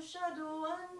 أشهد أن الله.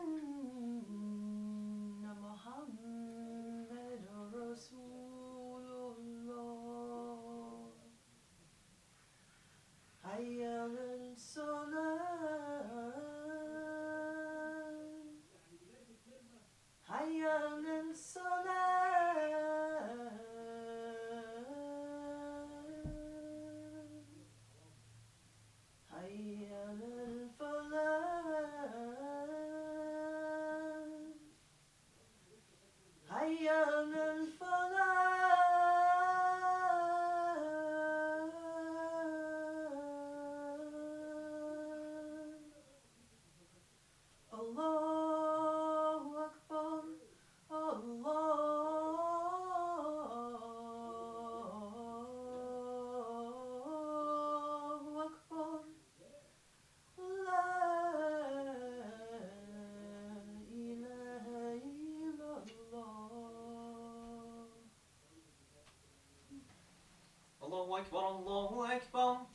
Allahu Ekber, Allahu Ekber.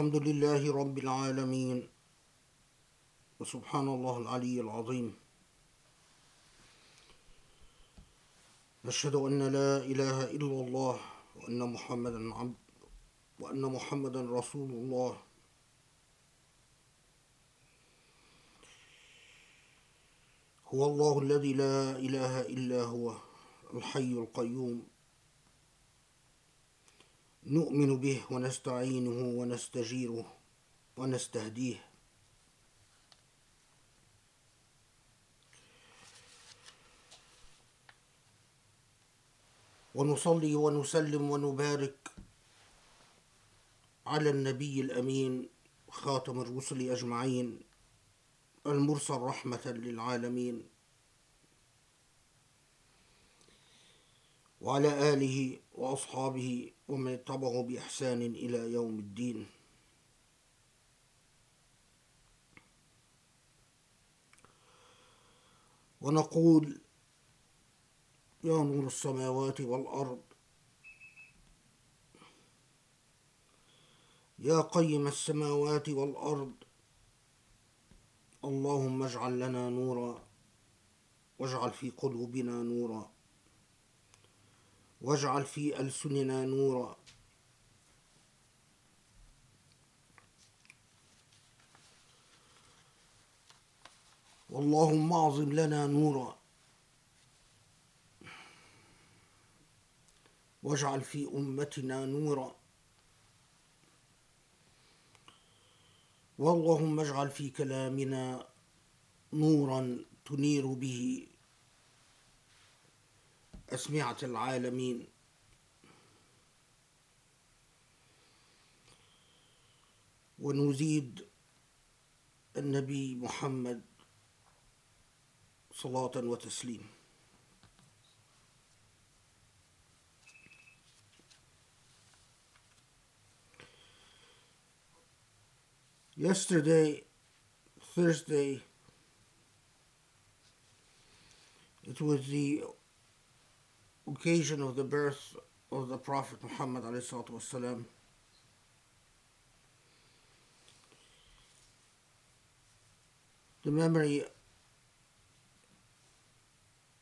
الحمد لله رب العالمين وسبحان الله العلي العظيم. نشهد أن لا إله إلا الله وأن محمدا عبد وأن محمدا رسول الله. هو الله الذي لا إله إلا هو الحي القيوم. نؤمن به ونستعينه ونستجيره ونستهديه. ونصلي ونسلم ونبارك على النبي الأمين خاتم الرسل أجمعين المرسل رحمة للعالمين. وعلى آله وأصحابه ومن اتبعه بإحسان إلى يوم الدين. ونقول يا نور السماوات والأرض يا قيم السماوات والأرض اللهم اجعل لنا نورا واجعل في قلوبنا نورا. واجعل في ألسننا نورا. واللهم أعظم لنا نورا. واجعل في أمتنا نورا. واللهم اجعل في كلامنا نورا تنير به. أسمعة العالمين. ونزيد النبي محمد صلاة وتسليم. Yesterday, Thursday, it was the occasion of the birth of the Prophet Muhammad والسلام. The memory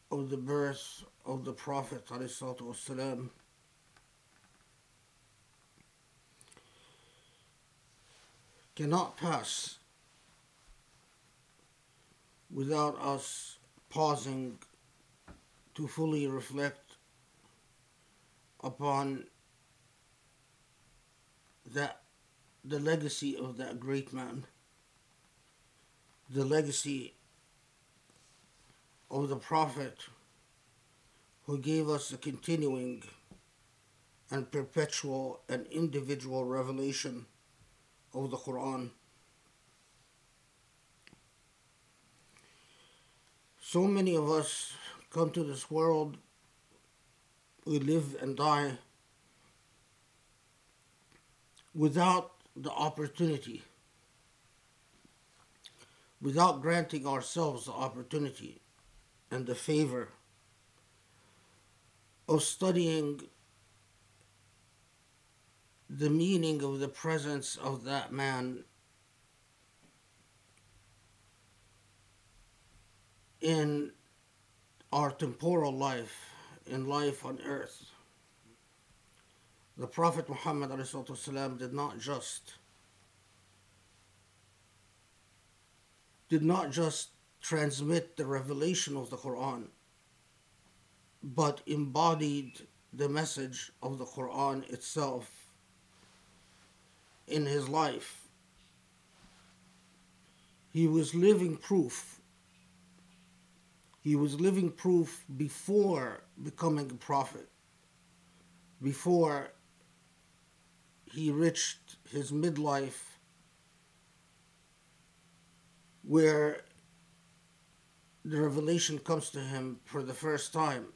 of the birth of the Prophet والسلام, cannot pass without us pausing to fully reflect upon that the legacy of that great man, the legacy of the prophet who gave us a continuing and perpetual and individual revelation of the Quran. So many of us come to this world, we live and die without the opportunity, without granting ourselves the opportunity and the favor of studying the meaning of the presence of that man in our temporal life, in life on earth. The Prophet Muhammad والسلام, did not just did not just transmit the revelation of the Quran, but embodied the message of the Quran itself in his life. He was living proof. he was living proof before becoming a prophet, before he reached his midlife, where the revelation comes to him for the first time.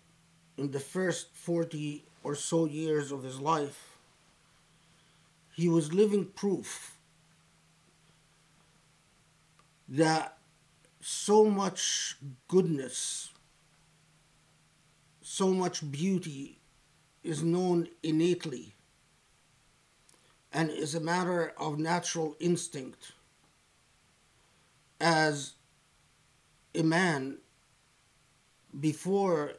In the first 40 or so years of his life, he was living proof that so much goodness, so much beauty is known innately and is a matter of natural instinct. As a man before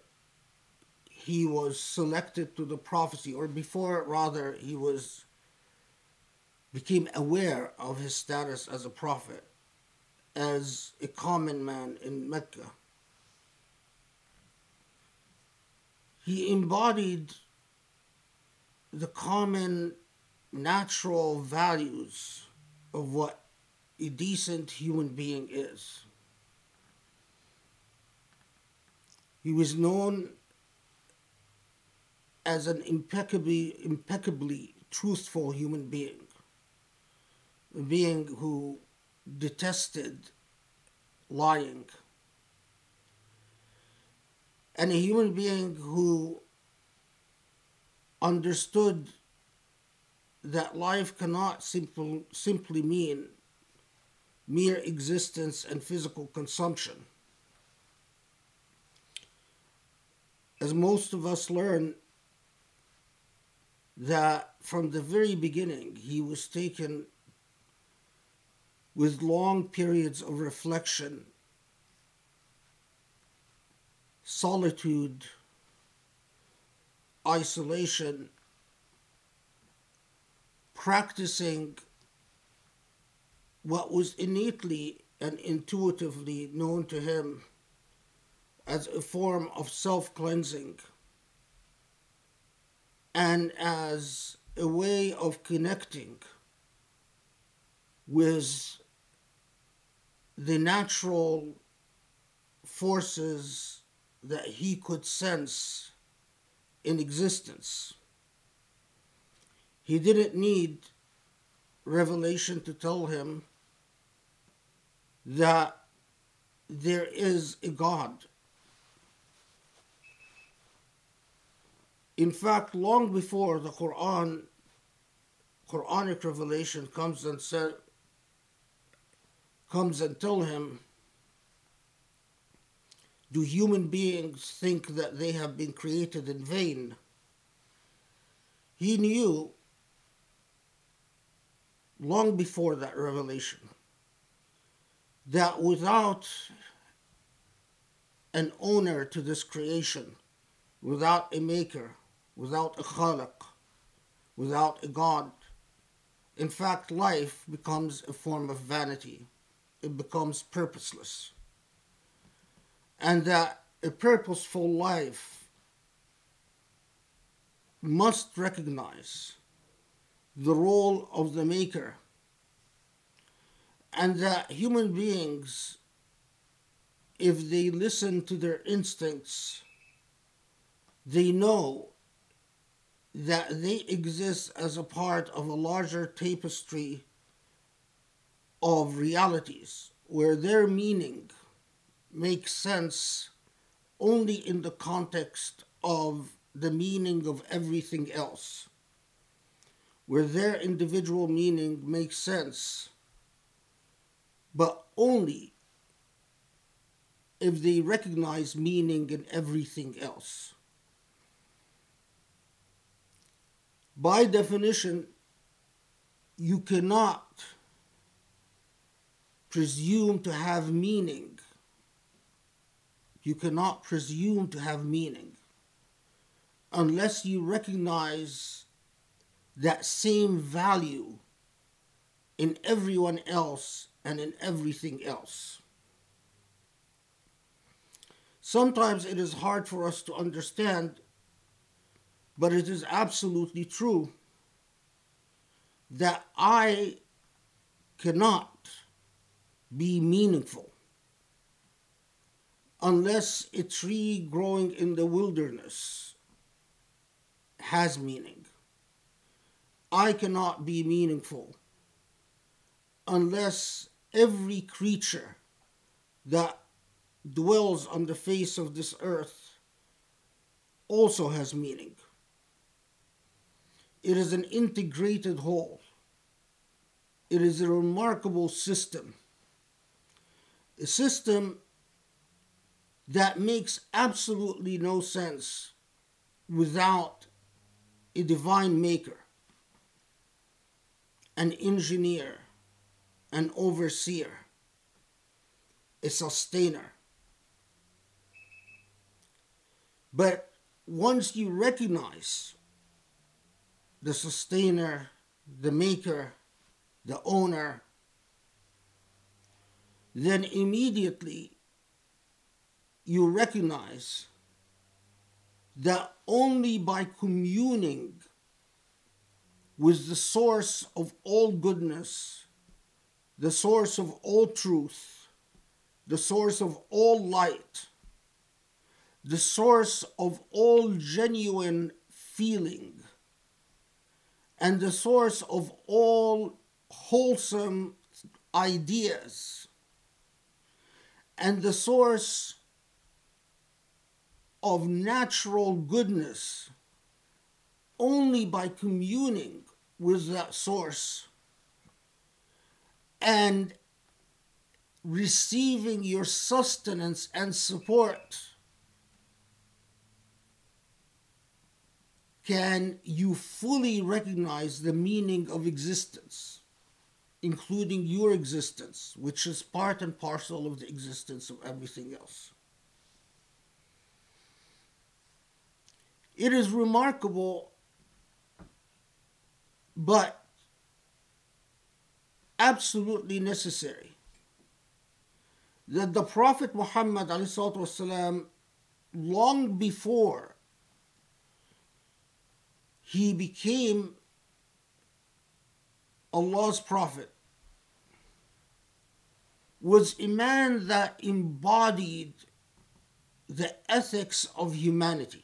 he was selected to the prophecy or before rather he was became aware of his status as a prophet as a common man in Mecca he embodied the common natural values of what a decent human being is. He was known as an impeccably, impeccably truthful human being, a being who detested lying, and a human being who understood that life cannot simple, simply mean mere existence and physical consumption. As most of us learn, that from the very beginning he was taken with long periods of reflection, solitude, isolation, practicing what was innately and intuitively known to him as a form of self cleansing and as a way of connecting with the natural forces that he could sense in existence. He didn't need revelation to tell him that there is a God. In fact, long before the Quran, Quranic revelation comes and said, comes and tell him, do human beings think that they have been created in vain? He knew long before that revelation that without an owner to this creation, without a maker, without a khaliq, without a God, in fact, life becomes a form of vanity. It becomes purposeless. And that a purposeful life must recognize the role of the maker and that human beings if they listen to their instincts they know that they exist as a part of a larger tapestry of realities where their meaning makes sense only in the context of the meaning of everything else where their individual meaning makes sense, but only if they recognize meaning in everything else. By definition, you cannot presume to have meaning. You cannot presume to have meaning unless you recognize that same value in everyone else and in everything else. Sometimes it is hard for us to understand, but it is absolutely true that I cannot be meaningful unless a tree growing in the wilderness has meaning. I cannot be meaningful unless every creature that dwells on the face of this earth also has meaning. It is an integrated whole. It is a remarkable system. A system that makes absolutely no sense without a divine maker, an engineer, an overseer, a sustainer. But once you recognize the sustainer, the maker, the owner, then immediately you recognize that only by communing with the source of all goodness, the source of all truth, the source of all light, the source of all genuine feeling, and the source of all wholesome ideas, and the source of natural goodness only by communing with that source and receiving your sustenance and support can you fully recognize the meaning of existence, including your existence, which is part and parcel of the existence of everything else. It is remarkable, but absolutely necessary that the Prophet Muhammad والسلام, long before he became Allah's prophet was a man that embodied the ethics of humanity.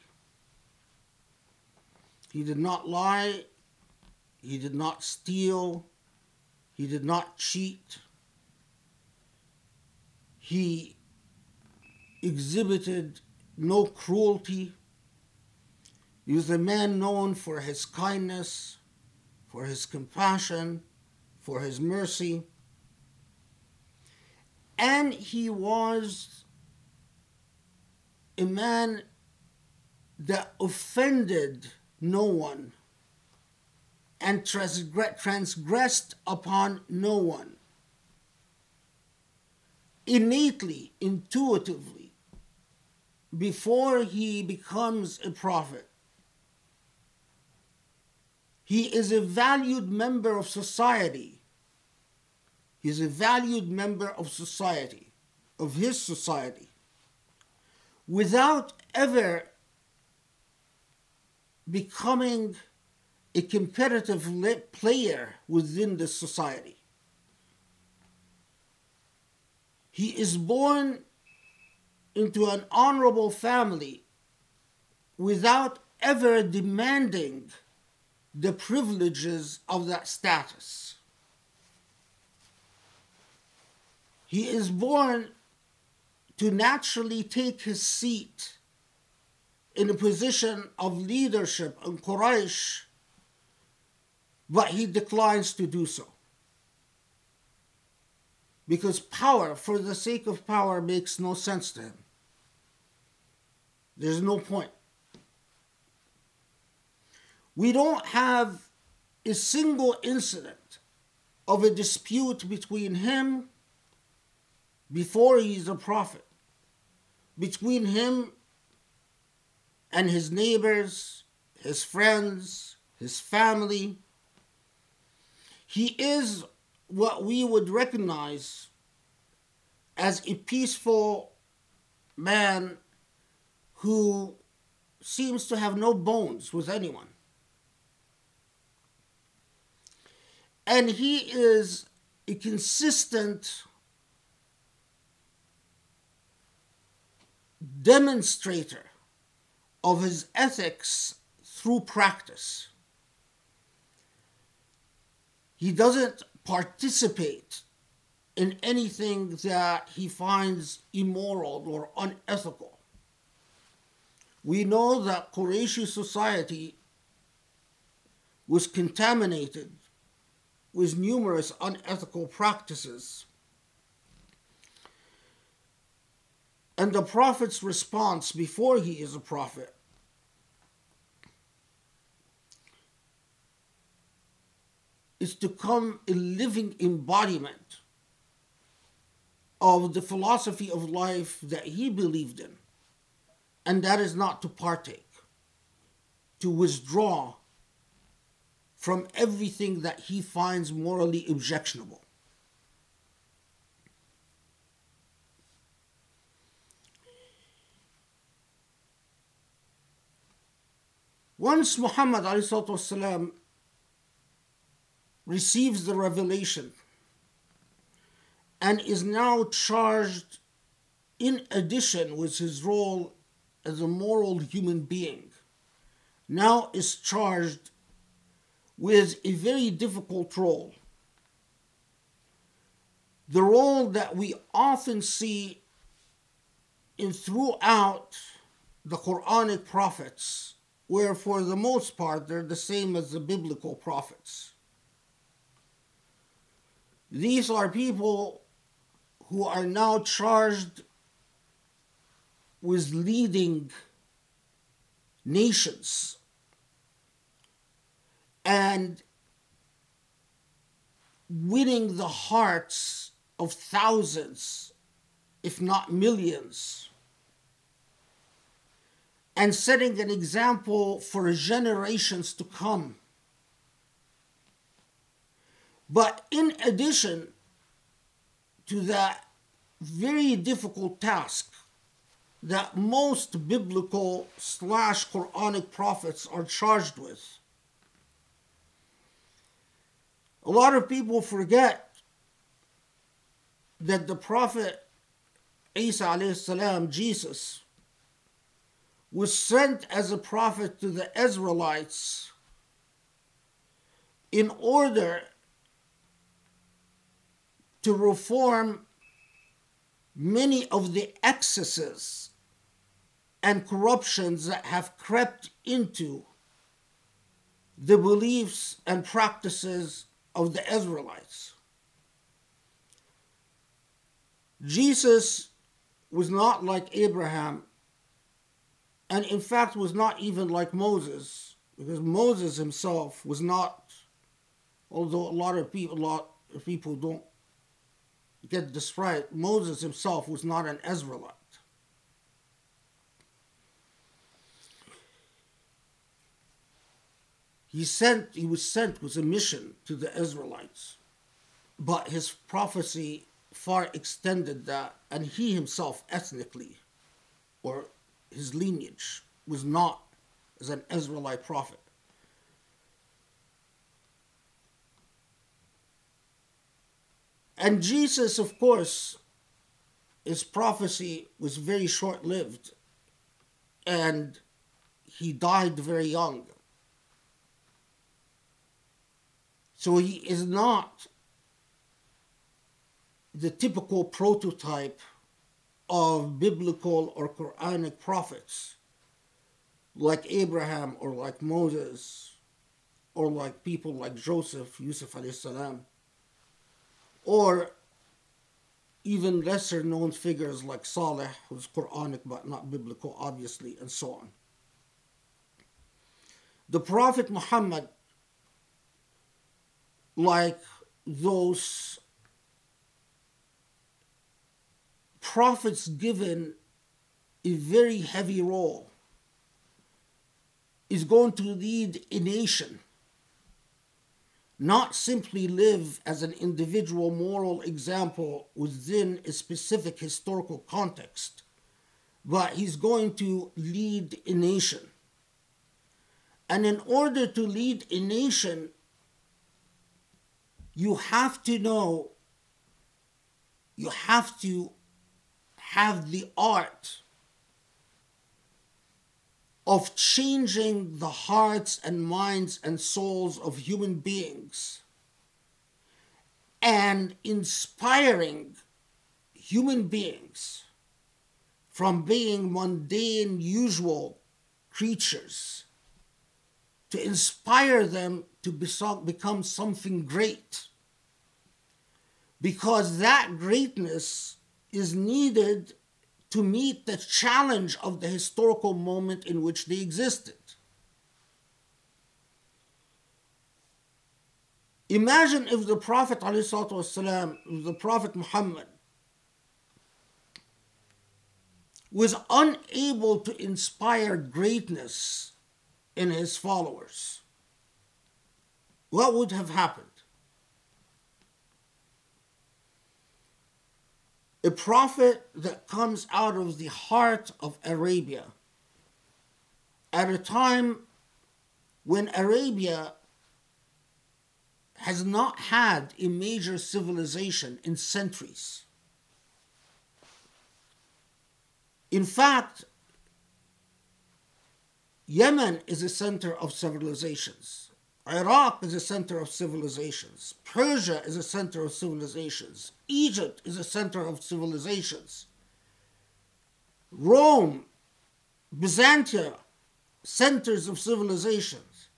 He did not lie. He did not steal. He did not cheat. He exhibited no cruelty. He was a man known for his kindness, for his compassion, for his mercy. And he was a man that offended no one and transgressed upon no one. Innately, intuitively, before he becomes a prophet, he is a valued member of society. He is a valued member of society, of his society, without ever becoming a competitive player within the society. He is born into an honorable family without ever demanding the privileges of that status. He is born to naturally take his seat in a position of leadership in Quraysh, but he declines to do so. Because power, for the sake of power, makes no sense to him. There's no point. We don't have a single incident of a dispute between him before he's a prophet, between him and his neighbors, his friends, his family. He is what we would recognize as a peaceful man who seems to have no bones with anyone. And he is a consistent demonstrator of his ethics through practice. He doesn't participate in anything that he finds immoral or unethical. We know that Qurayshi society was contaminated with numerous unethical practices. And the Prophet's response before he is a prophet is to come a living embodiment of the philosophy of life that he believed in. And that is not to partake, to withdraw from everything that he finds morally objectionable. Once Muhammad والسلام, receives the revelation and is now charged in addition with his role as a moral human being, now is charged with a very difficult role. The role that we often see in throughout the Quranic prophets where for the most part they're the same as the biblical prophets. These are people who are now charged with leading nations and winning the hearts of thousands, if not millions and setting an example for generations to come. But in addition to that very difficult task that most biblical slash Quranic prophets are charged with, a lot of people forget that the prophet Isa salam, Jesus, was sent as a prophet to the Israelites in order to reform many of the excesses and corruptions that have crept into the beliefs and practices of the Israelites. Jesus was not like Abraham and in fact was not even like Moses, because Moses himself was not, although a lot of people, a lot of people don't get this right, Moses himself was not an Israelite. He sent, he was sent with a mission to the Israelites, but his prophecy far extended that, and he himself ethnically, or his lineage was not as an Israelite prophet. And Jesus, of course, his prophecy was very short lived and he died very young. So he is not the typical prototype of biblical or Quranic prophets like Abraham or like Moses or like people like Joseph, Yusuf alayhi salam, or even lesser known figures like Saleh, who's Quranic but not biblical, obviously, and so on. The Prophet Muhammad, like those prophets given a very heavy role is going to lead a nation not simply live as an individual moral example within a specific historical context, but he's going to lead a nation. And in order to lead a nation, you have to know, you have to have the art of changing the hearts and minds and souls of human beings and inspiring human beings from being mundane, usual creatures to inspire them to become something great. Because that greatness is needed to meet the challenge of the historical moment in which they existed. Imagine if the Prophet والسلام, if the Prophet Muhammad was unable to inspire greatness in his followers. What would have happened? A prophet that comes out of the heart of Arabia at a time when Arabia has not had a major civilization in centuries. In fact, Yemen is a center of civilizations. Iraq is a center of civilizations. Persia is a center of civilizations. Egypt is a center of civilizations. Rome, Byzantium, centers of civilizations.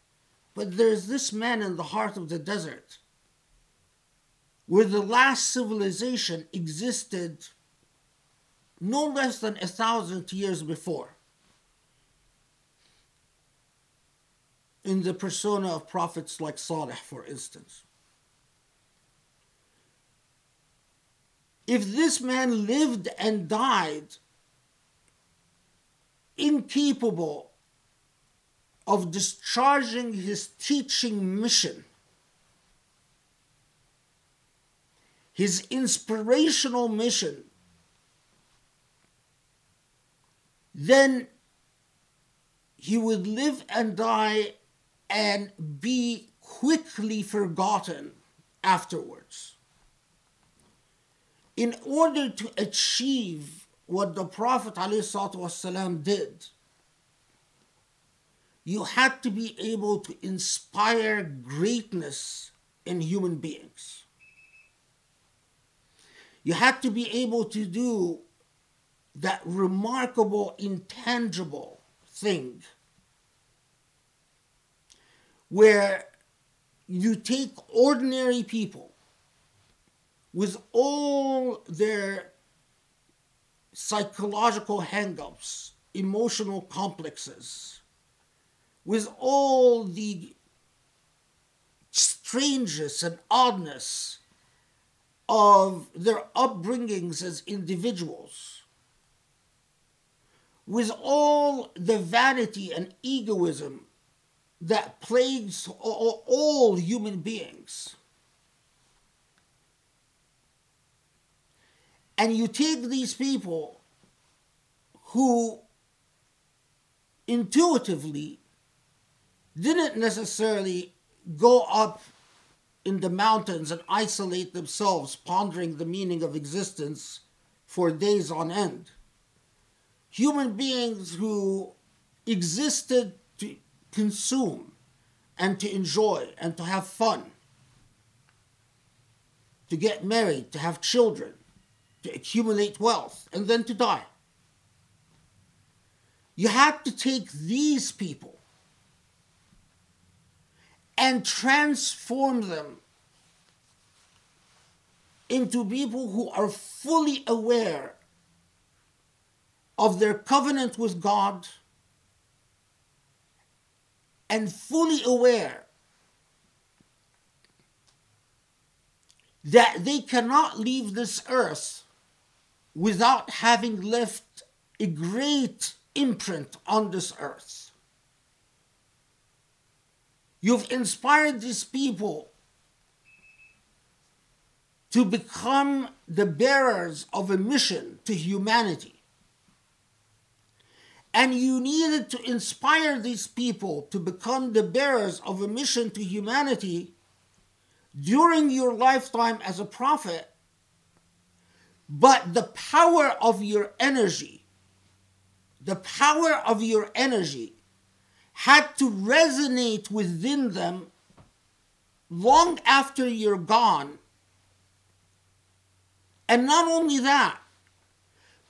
But there's this man in the heart of the desert where the last civilization existed no less than a thousand years before. In the persona of prophets like Saleh, for instance. If this man lived and died incapable of discharging his teaching mission, his inspirational mission then he would live and die and be quickly forgotten afterwards. In order to achieve what the Prophet ﷺ did, you had to be able to inspire greatness in human beings. You had to be able to do that remarkable, intangible thing where you take ordinary people with all their psychological hangups, emotional complexes, with all the strangeness and oddness of their upbringings as individuals with all the vanity and egoism that plagues all, human beings. And you take these people who intuitively didn't necessarily go up in the mountains and isolate themselves, pondering the meaning of existence for days on end human beings who existed consume and to enjoy and to have fun, to get married, to have children, to accumulate wealth, and then to die. You had to take these people and transform them into people who are fully aware of their covenant with God and fully aware that they cannot leave this earth without having left a great imprint on this earth. You've inspired these people to become the bearers of a mission to humanity. And you needed to inspire these people to become the bearers of a mission to humanity during your lifetime as a prophet. But the power of your energy, the power of your energy had to resonate within them long after you're gone. And not only that,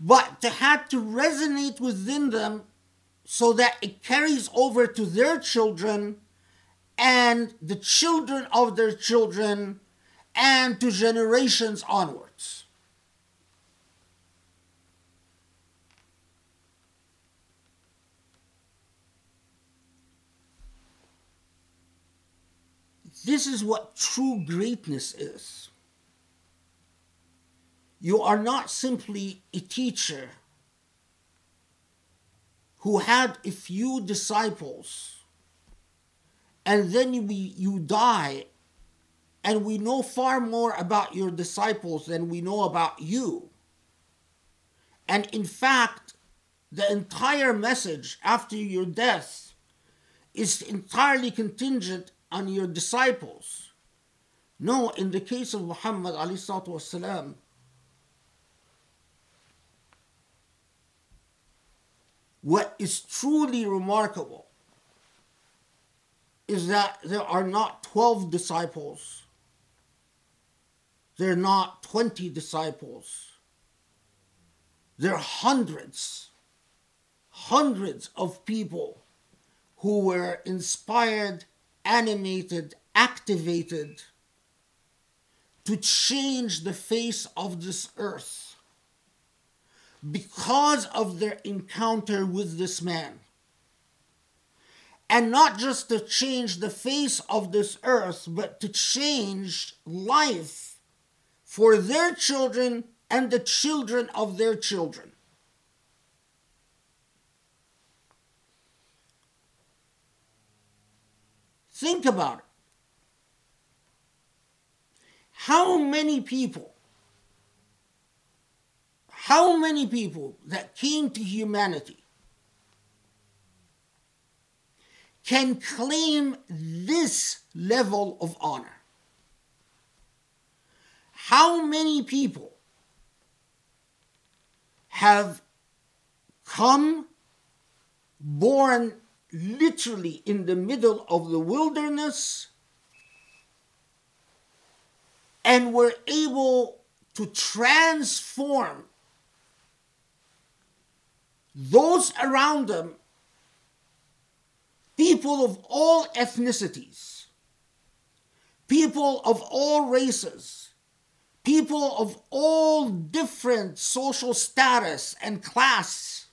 but to have to resonate within them so that it carries over to their children and the children of their children and to generations onwards. This is what true greatness is. You are not simply a teacher who had a few disciples and then you, you die and we know far more about your disciples than we know about you. And in fact, the entire message after your death is entirely contingent on your disciples. No, in the case of Muhammad والسلام, what is truly remarkable is that there are not 12 disciples, there are not 20 disciples, there are hundreds, hundreds of people who were inspired, animated, activated to change the face of this earth because of their encounter with this man. And not just to change the face of this earth, but to change life for their children and the children of their children. Think about it. How many people, how many people that came to humanity can claim this level of honor? How many people have come born literally in the middle of the wilderness and were able to transform those around them, people of all ethnicities, people of all races, people of all different social status and class,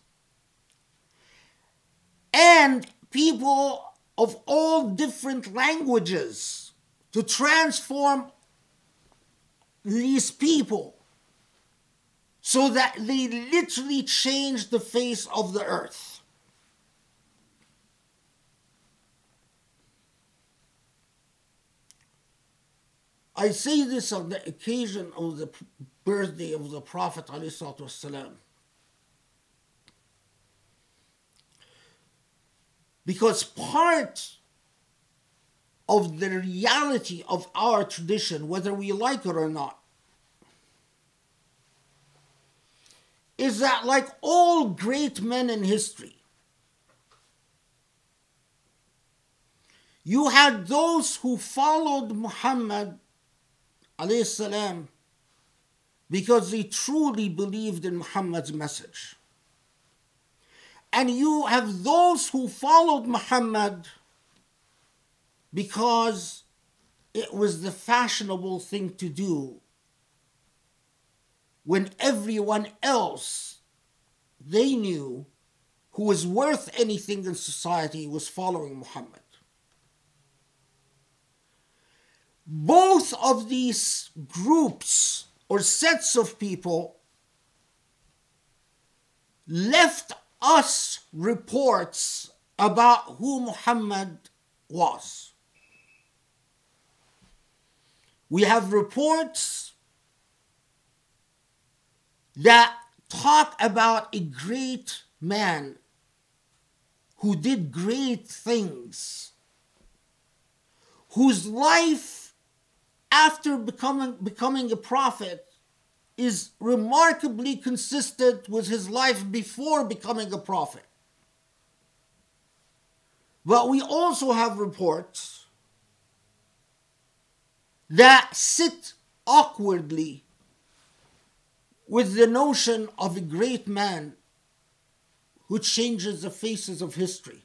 and people of all different languages to transform these people so that they literally change the face of the earth. I say this on the occasion of the birthday of the Prophet والسلام, because part of the reality of our tradition, whether we like it or not, is that, like all great men in history, you had those who followed Muhammad السلام, because they truly believed in Muhammad's message. And you have those who followed Muhammad because it was the fashionable thing to do when everyone else they knew who was worth anything in society was following Muhammad. Both of these groups or sets of people left us reports about who Muhammad was. We have reports that talk about a great man who did great things, whose life after becoming, becoming a prophet is remarkably consistent with his life before becoming a prophet. But we also have reports that sit awkwardly with the notion of a great man who changes the faces of history,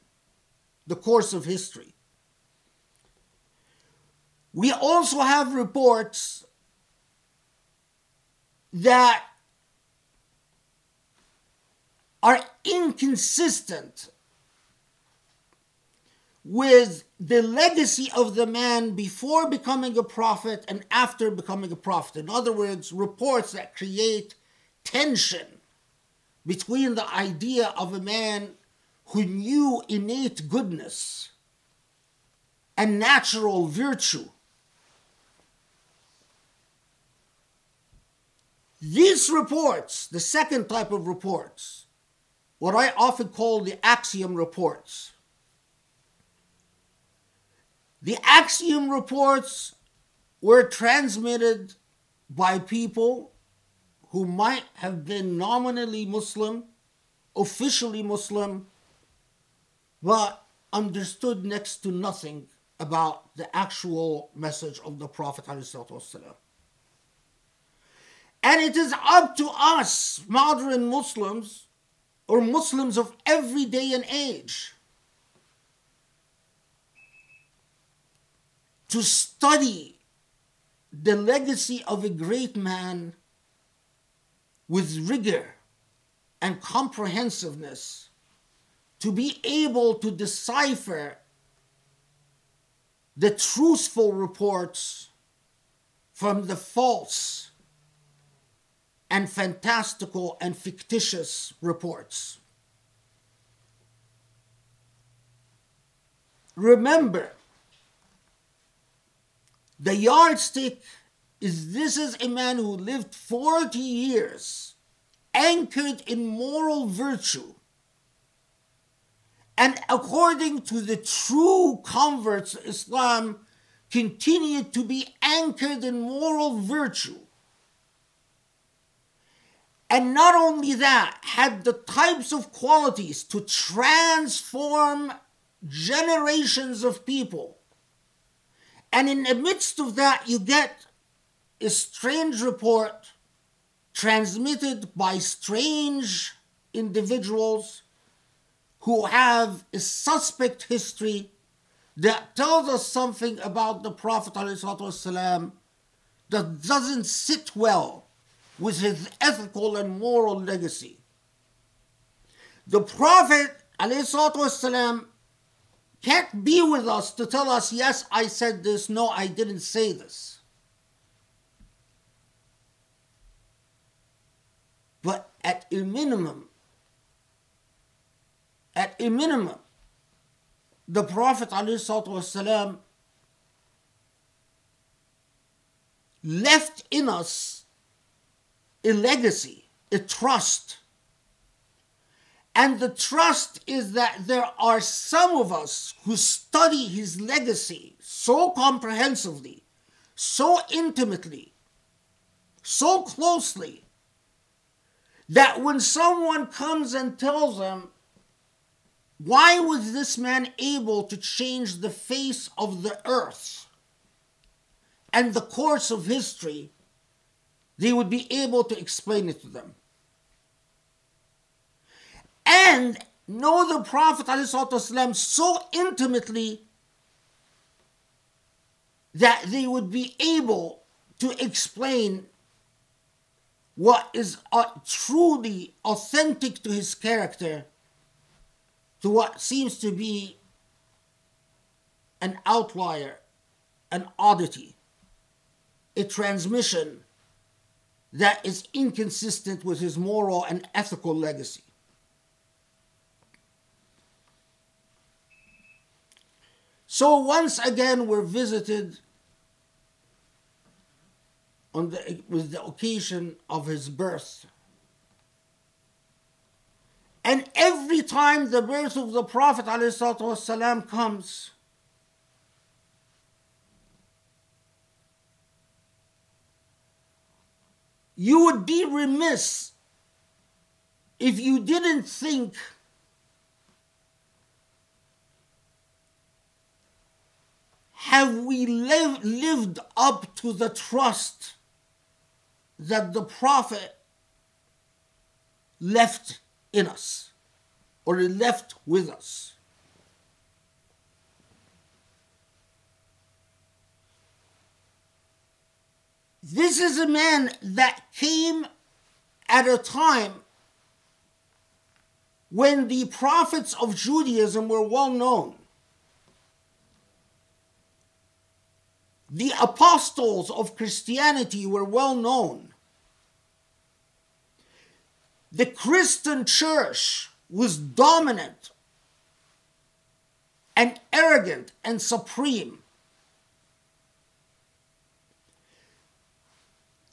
the course of history. We also have reports that are inconsistent with the legacy of the man before becoming a prophet and after becoming a prophet. In other words, reports that create tension between the idea of a man who knew innate goodness and natural virtue. These reports, the second type of reports, what I often call the axiom reports. The axiom reports were transmitted by people who might have been nominally Muslim, officially Muslim, but understood next to nothing about the actual message of the Prophet. And it is up to us, modern Muslims, or Muslims of every day and age, to study the legacy of a great man with rigor and comprehensiveness to be able to decipher the truthful reports from the false and fantastical and fictitious reports. Remember, the yardstick is this is a man who lived 40 years anchored in moral virtue. And according to the true converts, Islam continued to be anchored in moral virtue. And not only that, had the types of qualities to transform generations of people. And in the midst of that, you get a strange report transmitted by strange individuals who have a suspect history that tells us something about the Prophet ﷺ that doesn't sit well with his ethical and moral legacy. The Prophet ﷺ can't be with us to tell us, yes, I said this, no, I didn't say this. But at a minimum, at a minimum, the Prophet ﷺ left in us a legacy, a trust. And the trust is that there are some of us who study his legacy so comprehensively, so intimately, so closely, that when someone comes and tells them, why was this man able to change the face of the earth and the course of history? They would be able to explain it to them. And know the Prophet ﷺ so intimately that they would be able to explain what is truly authentic to his character to what seems to be an outlier, an oddity, a transmission that is inconsistent with his moral and ethical legacy. So once again, we're visited on the, with the occasion of his birth. And every time the birth of the Prophet ﷺ comes, you would be remiss if you didn't think have we live, lived up to the trust that the prophet left in us or left with us. This is a man that came at a time when the prophets of Judaism were well known. The apostles of Christianity were well known. The Christian church was dominant and arrogant and supreme.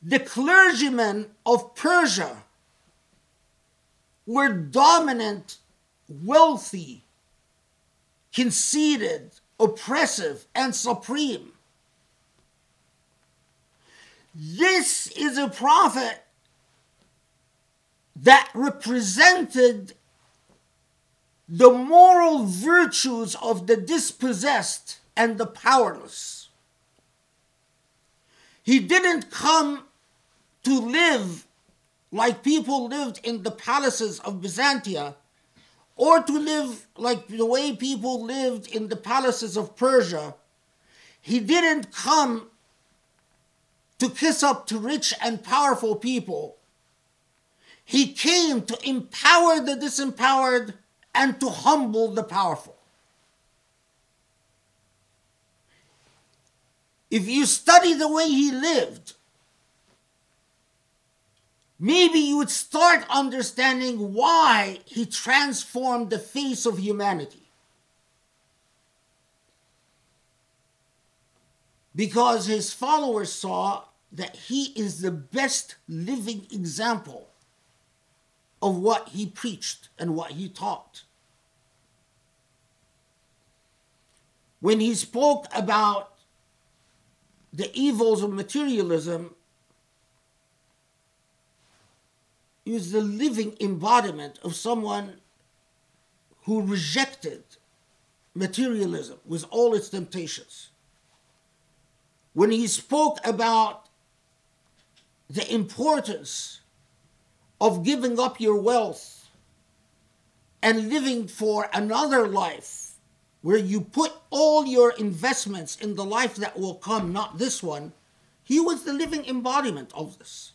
The clergymen of Persia were dominant, wealthy, conceited, oppressive, and supreme. This is a prophet that represented the moral virtues of the dispossessed and the powerless. He didn't come to live like people lived in the palaces of Byzantia or to live like the way people lived in the palaces of Persia. He didn't come to kiss up to rich and powerful people. He came to empower the disempowered and to humble the powerful. If you study the way he lived, maybe you would start understanding why he transformed the face of humanity. Because his followers saw that he is the best living example of what he preached and what he taught. When he spoke about the evils of materialism, he was the living embodiment of someone who rejected materialism with all its temptations. When he spoke about the importance of giving up your wealth and living for another life where you put all your investments in the life that will come, not this one, he was the living embodiment of this.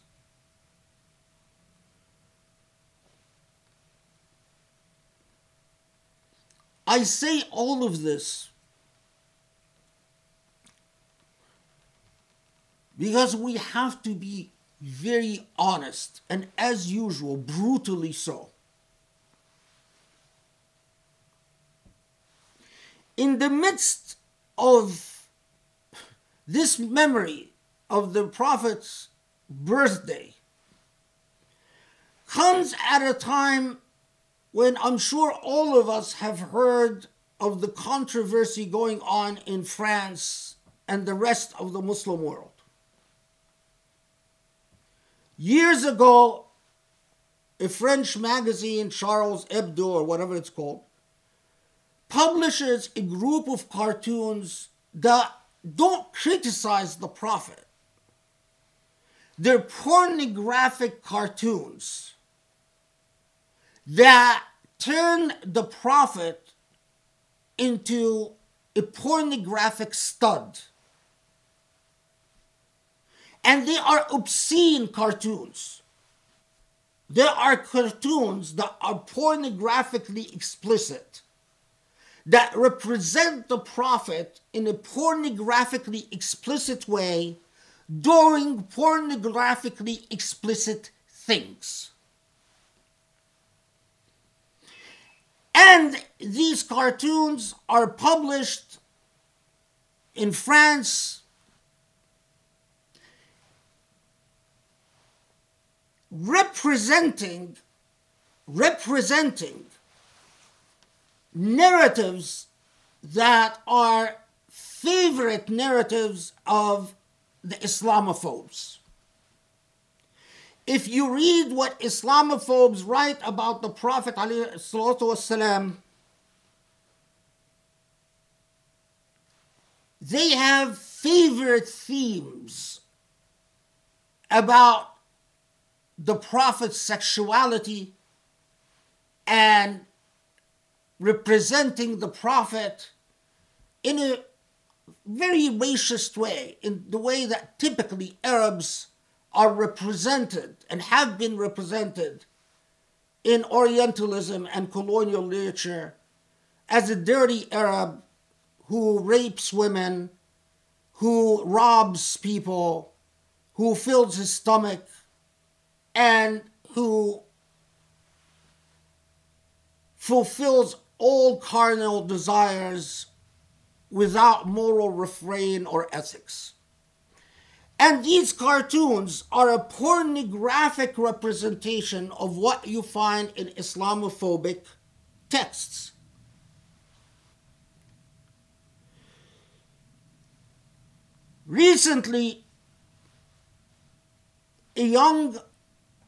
I say all of this because we have to be very honest and, as usual, brutally so. In the midst of this memory of the Prophet's birthday, comes at a time when I'm sure all of us have heard of the controversy going on in France and the rest of the Muslim world. Years ago, a French magazine, Charles Hebdo, or whatever it's called, publishes a group of cartoons that don't criticize the Prophet. They're pornographic cartoons that turn the Prophet into a pornographic stud and they are obscene cartoons. There are cartoons that are pornographically explicit, that represent the Prophet in a pornographically explicit way doing pornographically explicit things. And these cartoons are published in France, representing representing narratives that are favorite narratives of the Islamophobes. If you read what Islamophobes write about the Prophet والسلام, they have favorite themes about the prophet's sexuality and representing the prophet in a very racist way, in the way that typically Arabs are represented and have been represented in Orientalism and colonial literature as a dirty Arab who rapes women, who robs people, who fills his stomach, and who fulfills all carnal desires without moral refrain or ethics. And these cartoons are a pornographic representation of what you find in Islamophobic texts. Recently, a young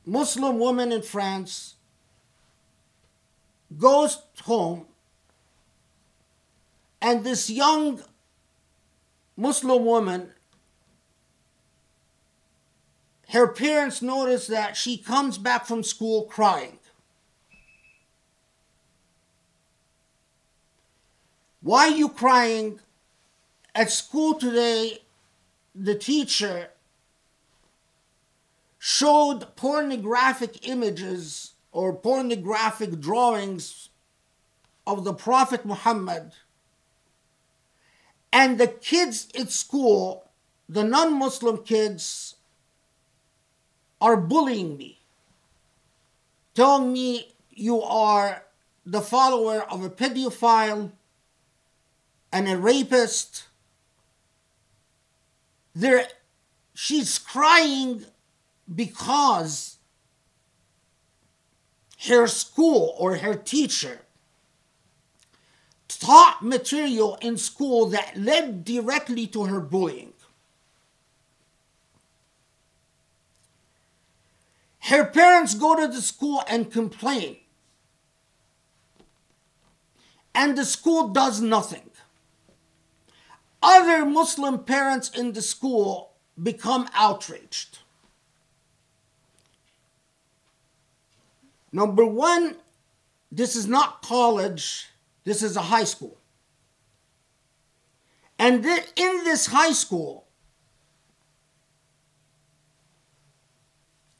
Muslim woman in France goes home, and this young Muslim woman, her parents notice that she comes back from school crying. Why are you crying? At school today, the teacher showed pornographic images or pornographic drawings of the Prophet Muhammad. And the kids at school, the non Muslim kids, are bullying me, telling me you are the follower of a pedophile and a rapist there she's crying because her school or her teacher taught material in school that led directly to her bullying. Her parents go to the school and complain, and the school does nothing other Muslim parents in the school become outraged. Number one, this is not college, this is a high school. And th- in this high school,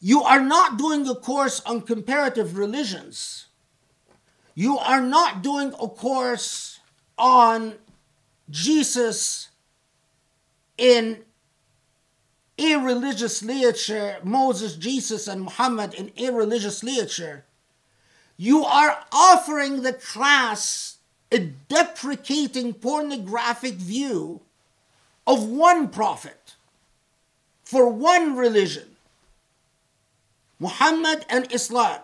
you are not doing a course on comparative religions. You are not doing a course on Jesus in irreligious literature, Moses, Jesus, and Muhammad in irreligious literature, you are offering the class a deprecating pornographic view of one prophet for one religion, Muhammad and Islam.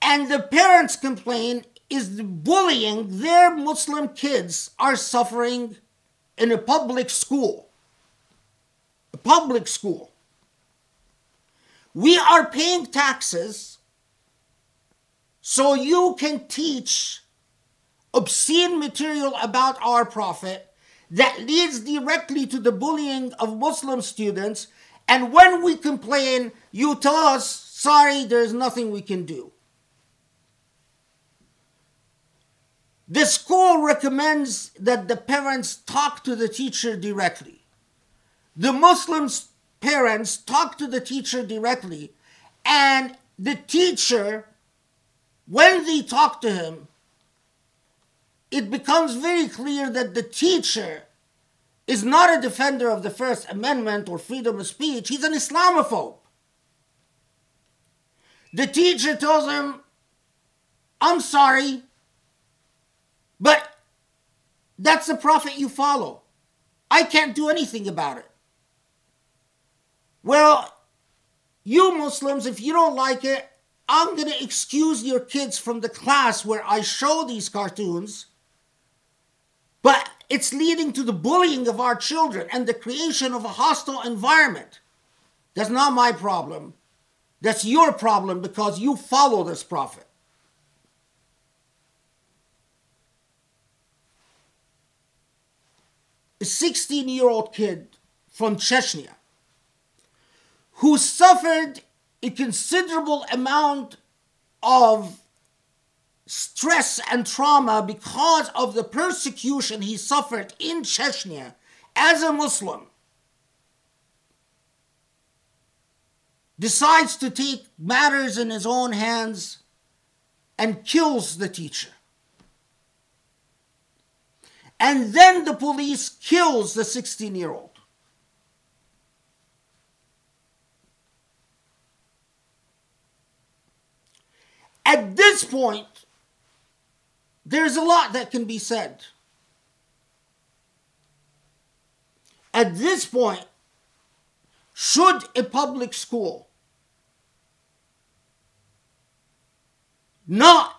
And the parents complain is the bullying their Muslim kids are suffering in a public school. A public school. We are paying taxes so you can teach obscene material about our prophet that leads directly to the bullying of Muslim students. And when we complain, you tell us, sorry, there's nothing we can do. The school recommends that the parents talk to the teacher directly. The Muslim's parents talk to the teacher directly, and the teacher, when they talk to him, it becomes very clear that the teacher is not a defender of the First Amendment or freedom of speech, he's an Islamophobe. The teacher tells him, I'm sorry, but that's the prophet you follow. I can't do anything about it. Well, you Muslims, if you don't like it, I'm going to excuse your kids from the class where I show these cartoons. But it's leading to the bullying of our children and the creation of a hostile environment. That's not my problem. That's your problem because you follow this prophet. a 16 year old kid from Chechnya who suffered a considerable amount of stress and trauma because of the persecution he suffered in Chechnya as a Muslim, decides to take matters in his own hands and kills the teacher. And then the police kills the 16 year old. At this point, there's a lot that can be said. At this point, should a public school not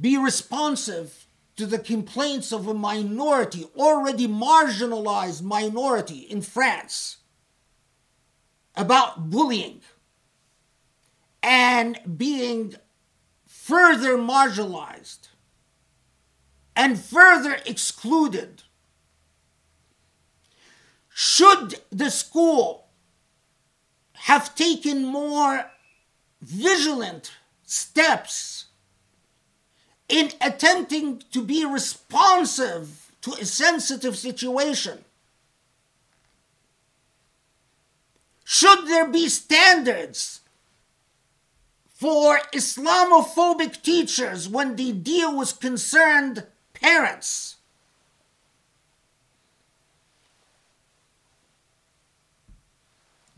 be responsive to the complaints of a minority, already marginalized minority in France, about bullying and being further marginalized and further excluded. Should the school have taken more vigilant steps in attempting to be responsive to a sensitive situation? Should there be standards for Islamophobic teachers when they deal with concerned parents?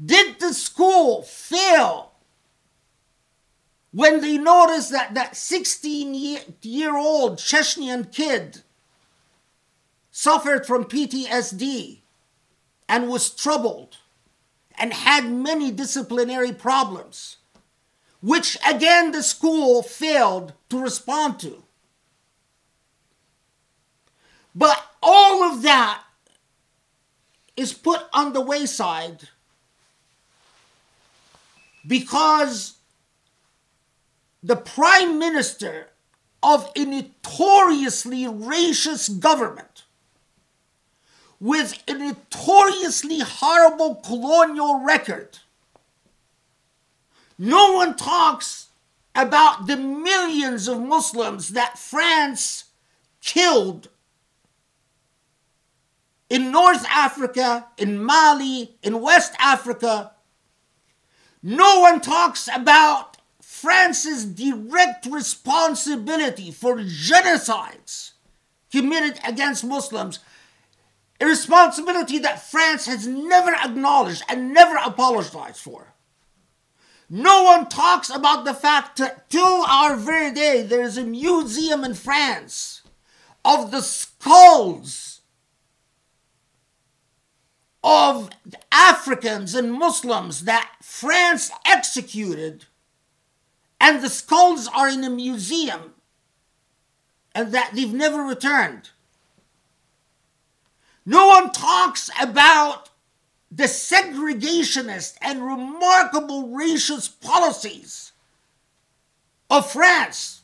Did the school fail when they noticed that that 16 year, year old Chechnyan kid suffered from PTSD and was troubled and had many disciplinary problems, which again the school failed to respond to. But all of that is put on the wayside because the prime minister of a notoriously racist government with a notoriously horrible colonial record. No one talks about the millions of Muslims that France killed in North Africa, in Mali, in West Africa. No one talks about France's direct responsibility for genocides committed against Muslims, a responsibility that France has never acknowledged and never apologized for. No one talks about the fact that till our very day there is a museum in France of the skulls of Africans and Muslims that France executed, and the skulls are in a museum, and that they've never returned. No one talks about the segregationist and remarkable racist policies of France.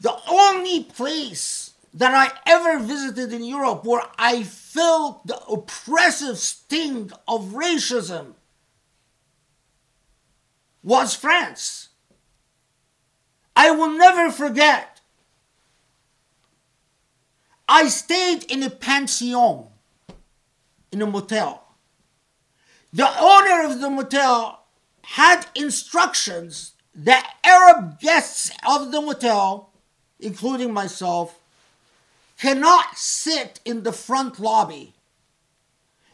The only place that I ever visited in Europe where I felt the oppressive sting of racism was France. I will never forget. I stayed in a pension, in a motel. The owner of the motel had instructions that Arab guests of the motel, including myself, cannot sit in the front lobby.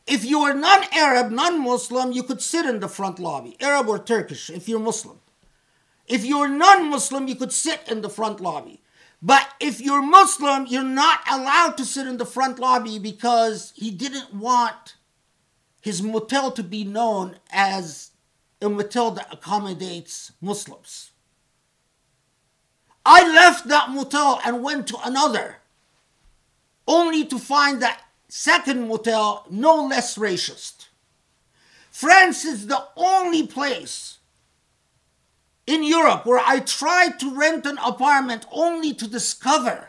If you are non Arab, non Muslim, you could sit in the front lobby, Arab or Turkish, if you're Muslim. If you're non Muslim, you could sit in the front lobby. But if you're Muslim, you're not allowed to sit in the front lobby because he didn't want his motel to be known as a motel that accommodates Muslims. I left that motel and went to another only to find that second motel no less racist. France is the only place in Europe where I tried to rent an apartment only to discover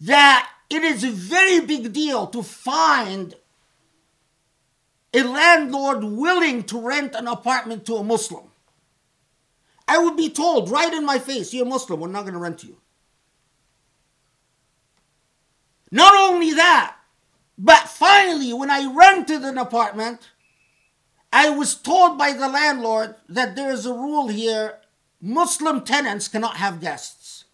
that it is a very big deal to find a landlord willing to rent an apartment to a Muslim. I would be told right in my face, you're a Muslim, we're not going to rent to you. Not only that, but finally, when I rented an apartment, I was told by the landlord that there is a rule here Muslim tenants cannot have guests.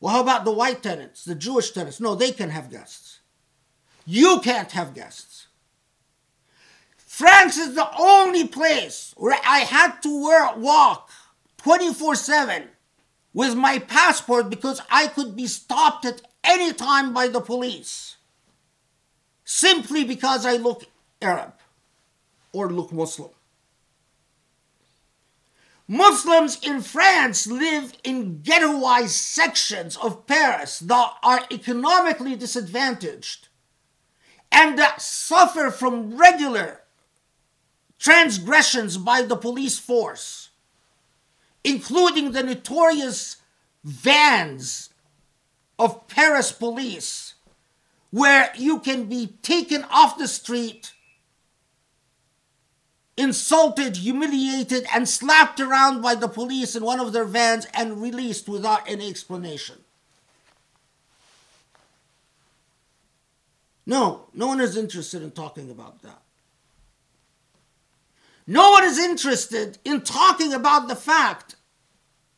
Well, how about the white tenants, the Jewish tenants? No, they can have guests. You can't have guests. France is the only place where I had to wear walk 24 7 with my passport because I could be stopped at any time by the police simply because I look Arab or look Muslim. Muslims in France live in ghettoized sections of Paris that are economically disadvantaged and that suffer from regular transgressions by the police force, including the notorious vans of Paris police, where you can be taken off the street insulted, humiliated, and slapped around by the police in one of their vans and released without any explanation. No, no one is interested in talking about that. No one is interested in talking about the fact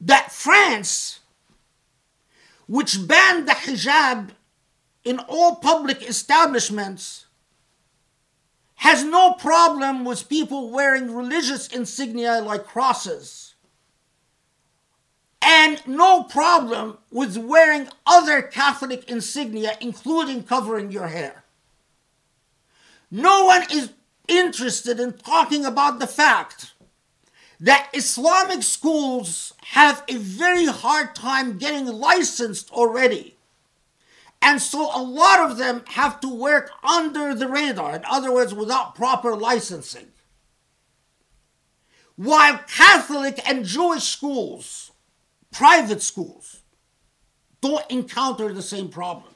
that France, which banned the hijab in all public establishments, has no problem with people wearing religious insignia like crosses, and no problem with wearing other Catholic insignia, including covering your hair. No one is interested in talking about the fact that Islamic schools have a very hard time getting licensed already and so a lot of them have to work under the radar, in other words, without proper licensing. While Catholic and Jewish schools, private schools, don't encounter the same problems.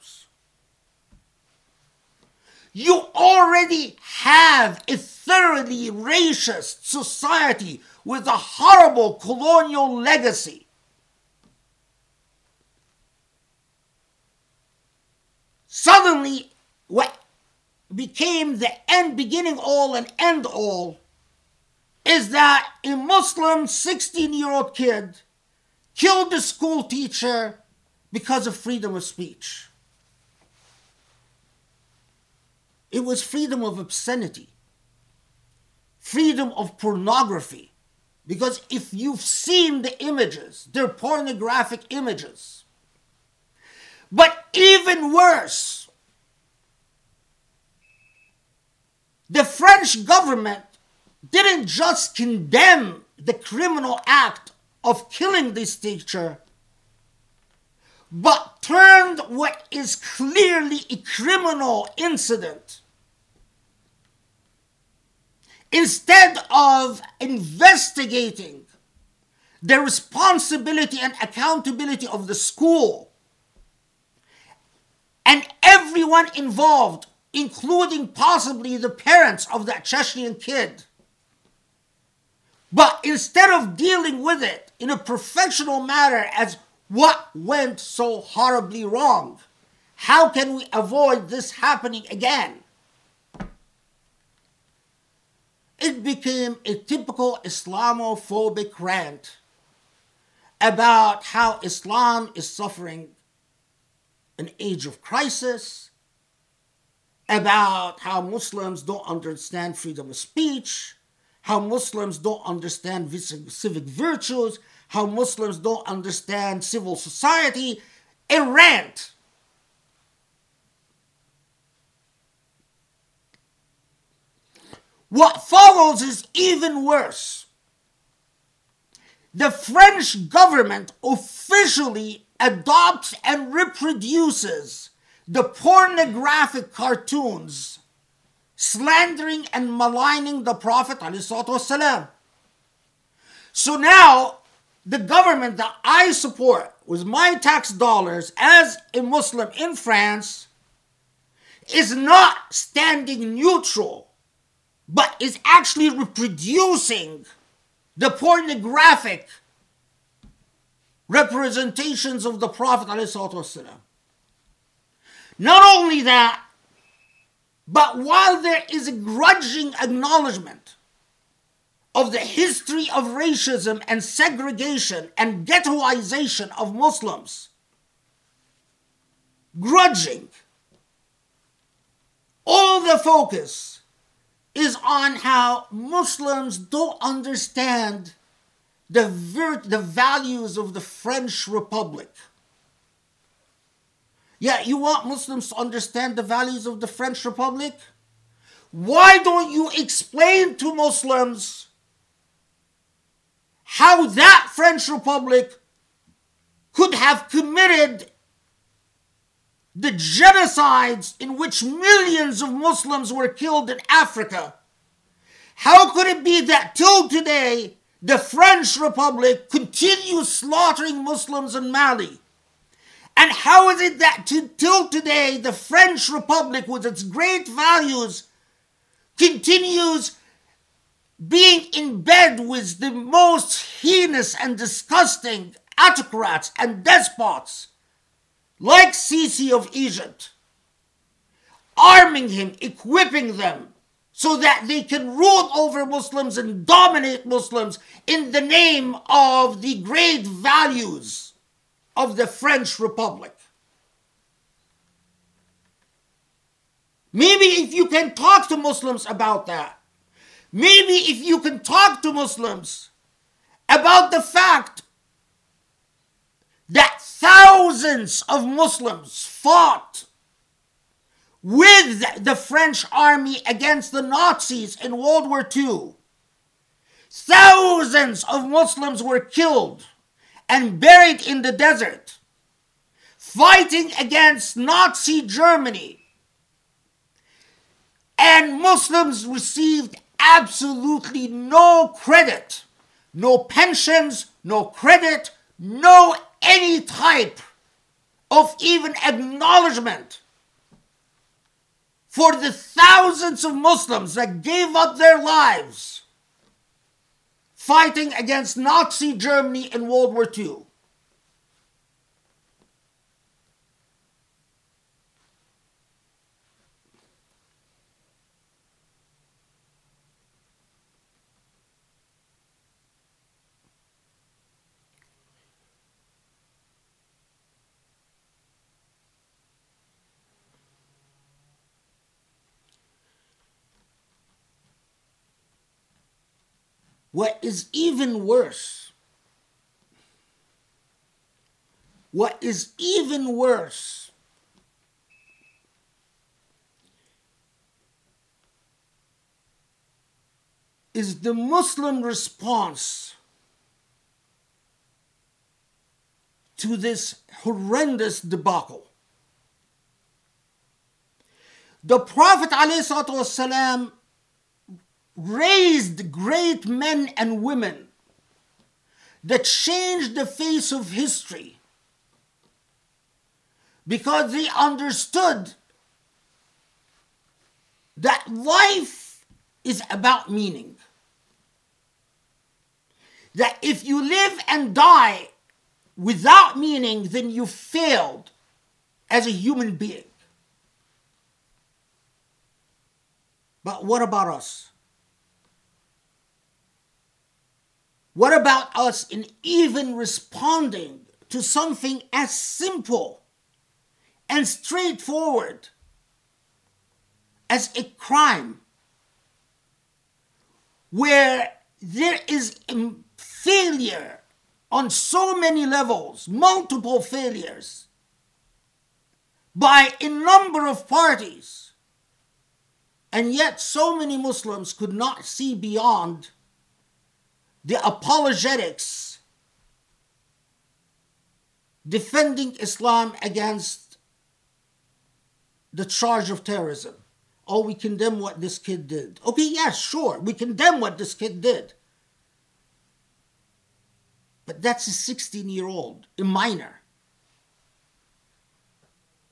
You already have a thoroughly racist society with a horrible colonial legacy Suddenly, what became the end, beginning all and end all, is that a Muslim 16 year old kid killed a school teacher because of freedom of speech. It was freedom of obscenity, freedom of pornography. Because if you've seen the images, they're pornographic images. But even worse, the French government didn't just condemn the criminal act of killing this teacher, but turned what is clearly a criminal incident. Instead of investigating the responsibility and accountability of the school and everyone involved, including possibly the parents of that Chechen kid. But instead of dealing with it in a professional manner as what went so horribly wrong, how can we avoid this happening again? It became a typical Islamophobic rant about how Islam is suffering an age of crisis, about how Muslims don't understand freedom of speech, how Muslims don't understand civic virtues, how Muslims don't understand civil society, a rant. What follows is even worse. The French government officially adopts and reproduces the pornographic cartoons slandering and maligning the Prophet. So now, the government that I support with my tax dollars as a Muslim in France is not standing neutral, but is actually reproducing the pornographic representations of the Prophet. Not only that, but while there is a grudging acknowledgement of the history of racism and segregation and ghettoization of Muslims, grudging. All the focus is on how Muslims don't understand the, vir- the values of the French Republic. Yeah, you want Muslims to understand the values of the French Republic? Why don't you explain to Muslims how that French Republic could have committed the genocides in which millions of Muslims were killed in Africa? How could it be that till today the French Republic continues slaughtering Muslims in Mali? And how is it that to, till today the French Republic, with its great values, continues being in bed with the most heinous and disgusting autocrats and despots like Sisi of Egypt, arming him, equipping them so that they can rule over Muslims and dominate Muslims in the name of the great values of the French Republic. Maybe if you can talk to Muslims about that, maybe if you can talk to Muslims about the fact that thousands of Muslims fought with the French army against the Nazis in World War II. Thousands of Muslims were killed and buried in the desert, fighting against Nazi Germany. And Muslims received absolutely no credit, no pensions, no credit, no any type of even acknowledgement for the thousands of Muslims that gave up their lives fighting against Nazi Germany in World War II. What is even worse, what is even worse is the Muslim response to this horrendous debacle. The Prophet ﷺ raised great men and women that changed the face of history because they understood that life is about meaning. That if you live and die without meaning, then you failed as a human being. But what about us? What about us in even responding to something as simple and straightforward as a crime where there is failure on so many levels, multiple failures by a number of parties, and yet so many Muslims could not see beyond the apologetics defending Islam against the charge of terrorism. Oh, we condemn what this kid did. Okay, yes, yeah, sure, we condemn what this kid did. But that's a 16 year old, a minor.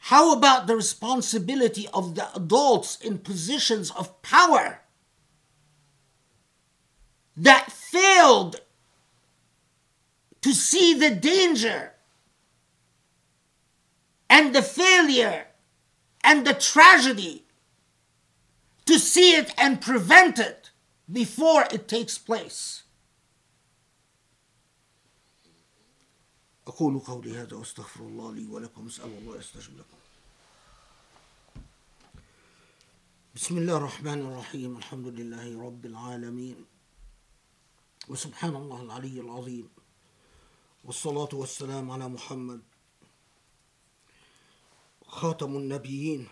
How about the responsibility of the adults in positions of power that failed to see the danger and the failure and the tragedy, to see it and prevent it before it takes place. أقول قولي هذا وأستغفر الله لي ولكم أسأل الله يستجب لكم بسم الله الرحمن الرحيم الحمد لله رب العالمين وسبحان الله العلي العظيم. والصلاة والسلام على محمد خاتم النبيين.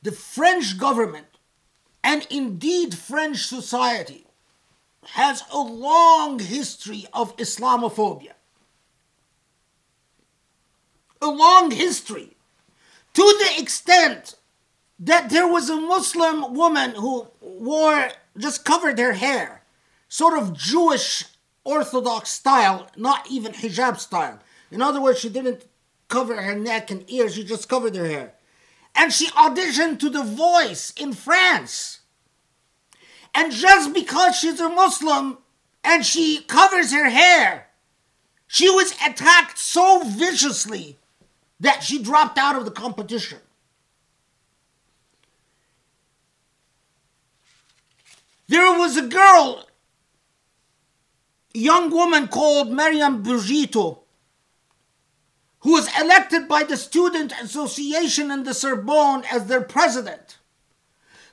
The French government and indeed French society has a long history of Islamophobia. A long history to the extent that there was a Muslim woman who wore, just covered her hair, sort of Jewish Orthodox style, not even hijab style. In other words, she didn't cover her neck and ears, she just covered her hair and she auditioned to The Voice in France. And just because she's a Muslim and she covers her hair, she was attacked so viciously that she dropped out of the competition. There was a girl, a young woman called Mariam Brigitte, who was elected by the Student Association in the Sorbonne as their president.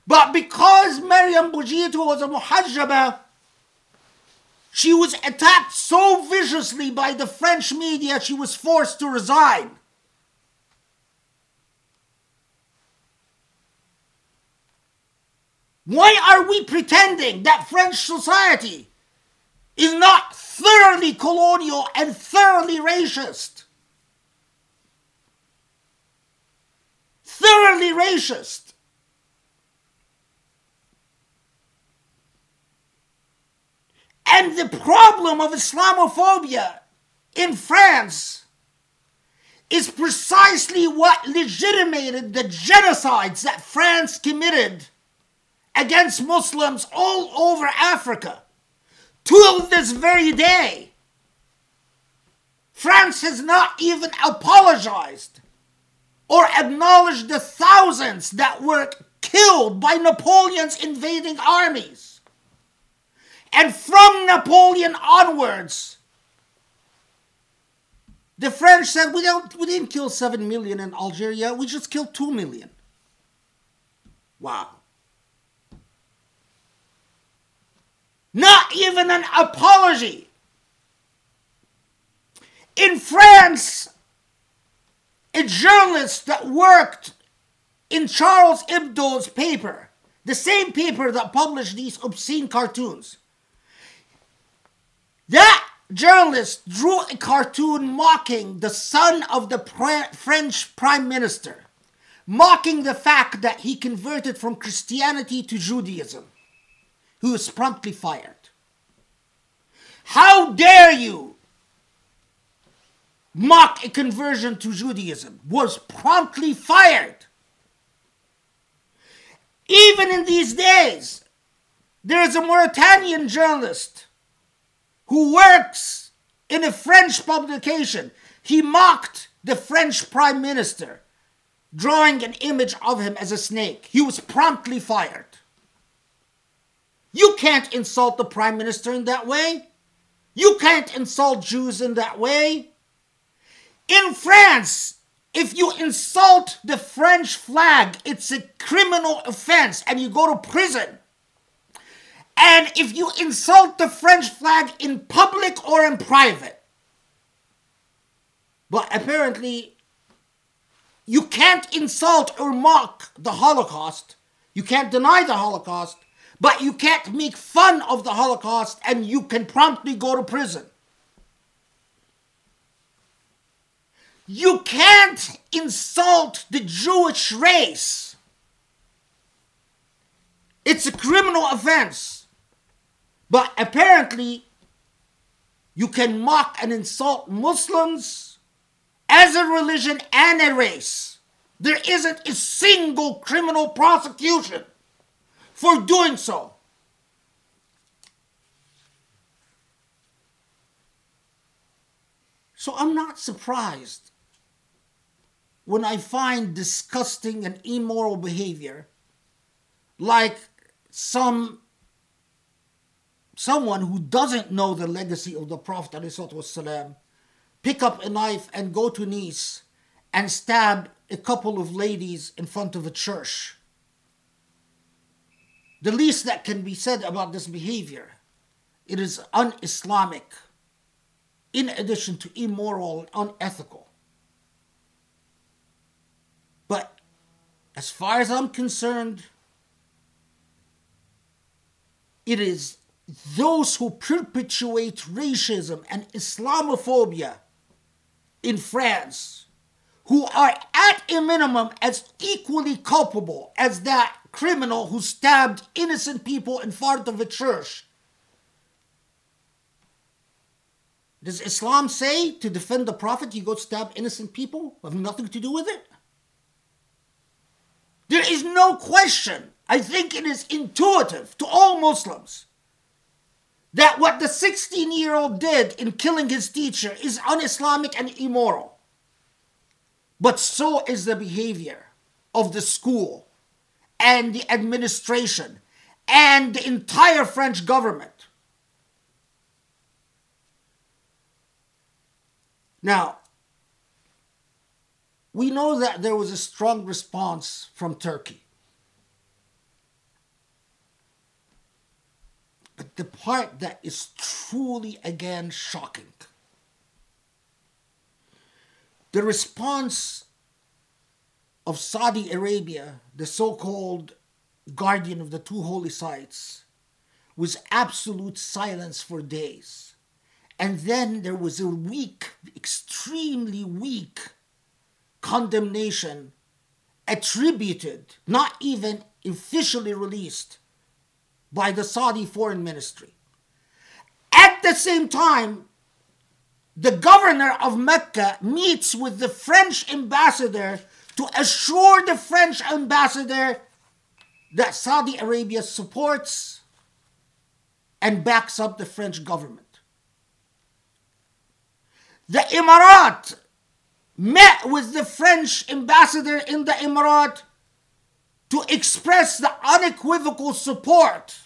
But because Mariam Brigitte was a muhajjaba, she was attacked so viciously by the French media she was forced to resign. Why are we pretending that French society is not thoroughly colonial and thoroughly racist? thoroughly racist. And the problem of Islamophobia in France is precisely what legitimated the genocides that France committed against Muslims all over Africa. Till this very day, France has not even apologized or acknowledged the thousands that were killed by Napoleon's invading armies. And from Napoleon onwards, the French said we don't we didn't kill 7 million in Algeria, we just killed 2 million. Wow. Not even an apology. In France, a journalist that worked in Charlie Hebdo's paper, the same paper that published these obscene cartoons. That journalist drew a cartoon mocking the son of the French prime minister, mocking the fact that he converted from Christianity to Judaism, who was promptly fired. How dare you mock a conversion to Judaism, was promptly fired. Even in these days, there is a Mauritanian journalist who works in a French publication. He mocked the French prime minister, drawing an image of him as a snake. He was promptly fired. You can't insult the prime minister in that way. You can't insult Jews in that way. In France, if you insult the French flag, it's a criminal offense and you go to prison. And if you insult the French flag in public or in private, but apparently you can't insult or mock the Holocaust, you can't deny the Holocaust, but you can't make fun of the Holocaust and you can promptly go to prison. You can't insult the Jewish race. It's a criminal offense. But apparently, you can mock and insult Muslims as a religion and a race. There isn't a single criminal prosecution for doing so. So I'm not surprised when I find disgusting and immoral behavior like some someone who doesn't know the legacy of the Prophet والسلام, pick up a knife and go to Nice and stab a couple of ladies in front of a church. The least that can be said about this behavior, it is un-Islamic, in addition to immoral and unethical. But as far as I'm concerned, it is those who perpetuate racism and Islamophobia in France who are at a minimum as equally culpable as that criminal who stabbed innocent people in front of a church. Does Islam say to defend the Prophet you go stab innocent people who have nothing to do with it? There is no question. I think it is intuitive to all Muslims that what the 16 year old did in killing his teacher is un Islamic and immoral. But so is the behavior of the school and the administration and the entire French government. Now, we know that there was a strong response from Turkey. But the part that is truly again shocking the response of Saudi Arabia, the so called guardian of the two holy sites, was absolute silence for days. And then there was a weak, extremely weak condemnation attributed, not even officially released, by the Saudi foreign ministry. At the same time, the governor of Mecca meets with the French ambassador to assure the French ambassador that Saudi Arabia supports and backs up the French government. The Emirat met with the French ambassador in the Emirat to express the unequivocal support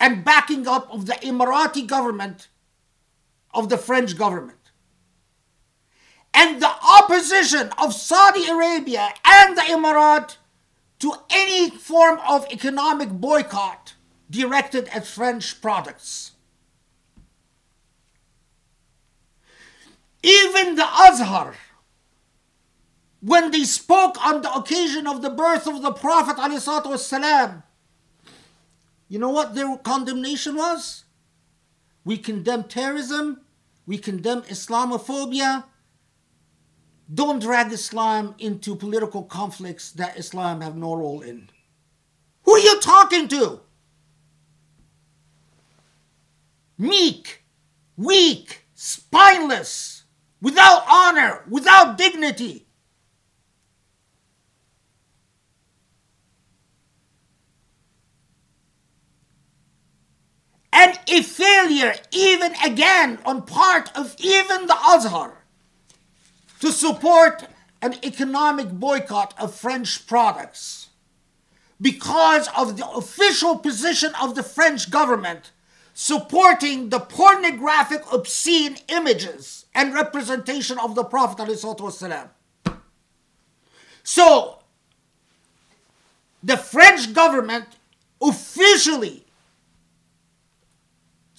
and backing up of the Emirati government of the French government. And the opposition of Saudi Arabia and the Emirat to any form of economic boycott directed at French products. Even the Azhar, when they spoke on the occasion of the birth of the Prophet, والسلام, you know what their condemnation was? We condemn terrorism, we condemn Islamophobia. Don't drag Islam into political conflicts that Islam have no role in. Who are you talking to? Meek, weak, spineless, without honor, without dignity. And a failure even again on part of even the Azhar to support an economic boycott of French products. Because of the official position of the French government supporting the pornographic obscene images and representation of the Prophet So the French government officially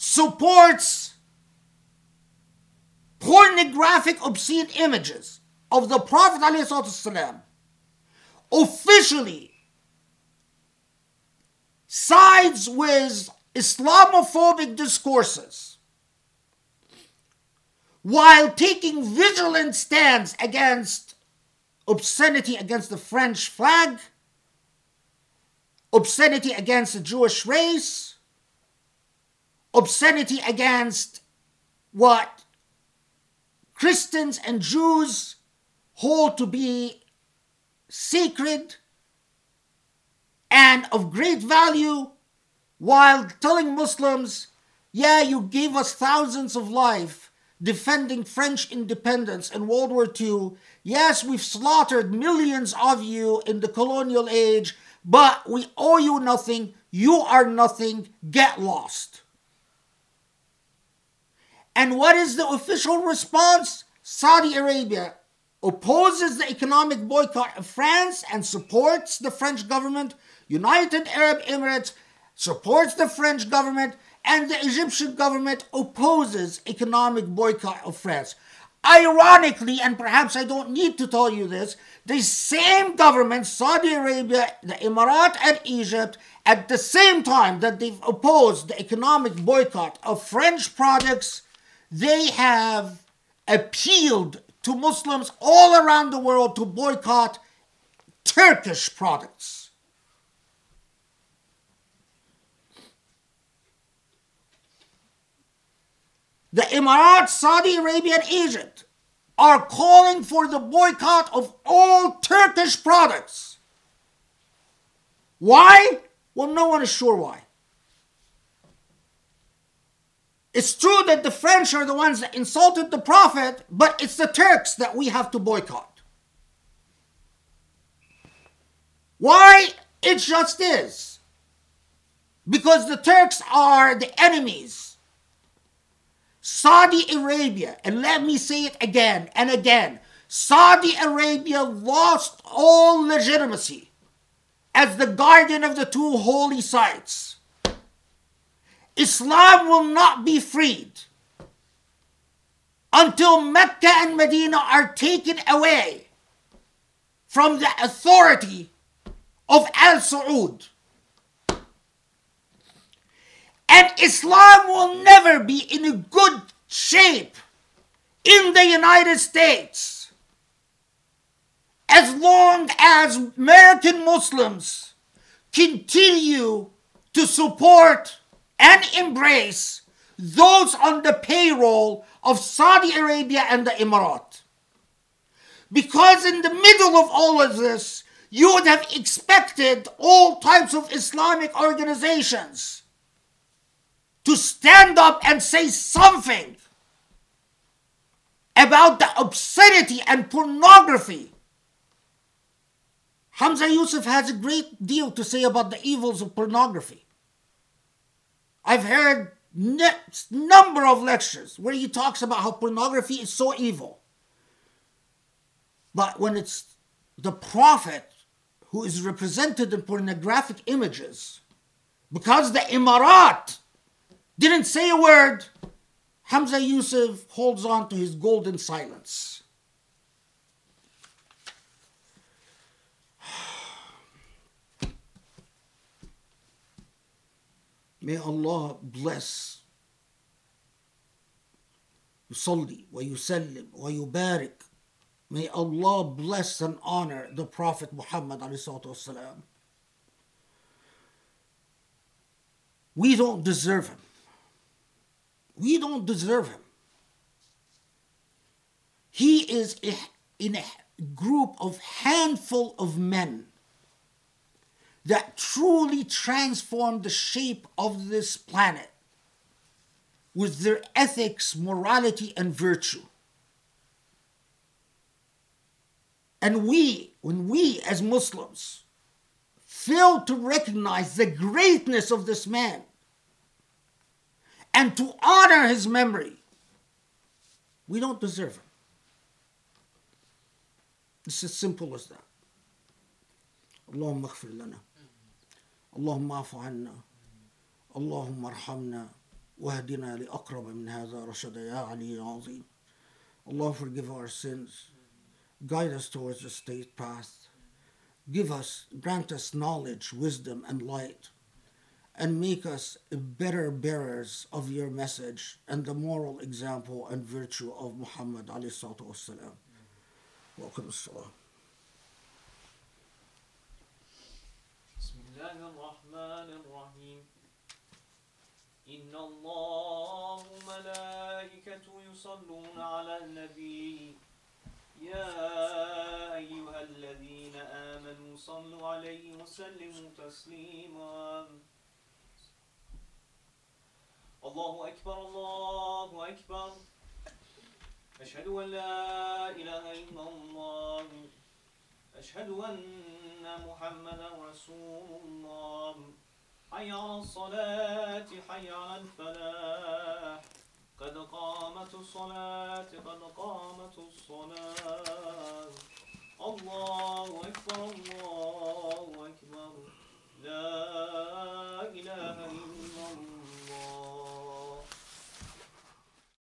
supports pornographic obscene images of the Prophet officially sides with Islamophobic discourses while taking vigilant stands against obscenity against the French flag, obscenity against the Jewish race, obscenity against what Christians and Jews hold to be sacred and of great value, while telling Muslims, yeah, you gave us thousands of life defending French independence in World War II. Yes, we've slaughtered millions of you in the colonial age, but we owe you nothing. You are nothing. Get lost. And what is the official response? Saudi Arabia opposes the economic boycott of France and supports the French government. United Arab Emirates supports the French government and the Egyptian government opposes economic boycott of France. Ironically, and perhaps I don't need to tell you this, the same government, Saudi Arabia, the Emirat, and Egypt, at the same time that they've opposed the economic boycott of French products, they have appealed to Muslims all around the world to boycott Turkish products. The Emirates, Saudi Arabia, and Egypt are calling for the boycott of all Turkish products. Why? Well, no one is sure why. It's true that the French are the ones that insulted the Prophet, but it's the Turks that we have to boycott. Why? It just is. Because the Turks are the enemies. Saudi Arabia, and let me say it again and again Saudi Arabia lost all legitimacy as the guardian of the two holy sites. Islam will not be freed until Mecca and Medina are taken away from the authority of Al Saud. And Islam will never be in a good shape in the United States as long as American Muslims continue to support and embrace those on the payroll of Saudi Arabia and the Emirat. Because in the middle of all of this, you would have expected all types of Islamic organizations to stand up and say something about the obscenity and pornography. Hamza Yusuf has a great deal to say about the evils of pornography. I've heard ne- number of lectures where he talks about how pornography is so evil. But when it's the prophet who is represented in pornographic images, because the Emirat didn't say a word, Hamza Yusuf holds on to his golden silence. May Allah bless يصلي ويسلم ويبارك May Allah bless and honor the Prophet Muhammad والسلام. We don't deserve him. We don't deserve him. He is a, in a group of handful of men that truly transformed the shape of this planet with their ethics, morality, and virtue. And we, when we as Muslims fail to recognize the greatness of this man and to honor his memory, we don't deserve him. It's as simple as that. اللهم اغفر لنا اللهم اعف عنا اللهم ارحمنا واهدنا لأقرب من هذا رشدا يا علي يا عظيم Allah forgive our sins guide us towards the straight path give us grant us knowledge wisdom and light and make us better bearers of your message and the moral example and virtue of Muhammad alayhi salatu wassalam. Welcome salam. الله الرحمن الرحيم. إن الله وملائكته يصلون على النبي. يا أيها الذين آمنوا صلوا عليه وسلموا تسليما. الله أكبر الله أكبر. أشهد أن لا إله إلا الله. أشهد أن محمدا رسول الله. حي على الصلاة حي على الفلاح. قد قامت الصلاة قد قامت الصلاة. الله أكبر الله أكبر. لا إله إلا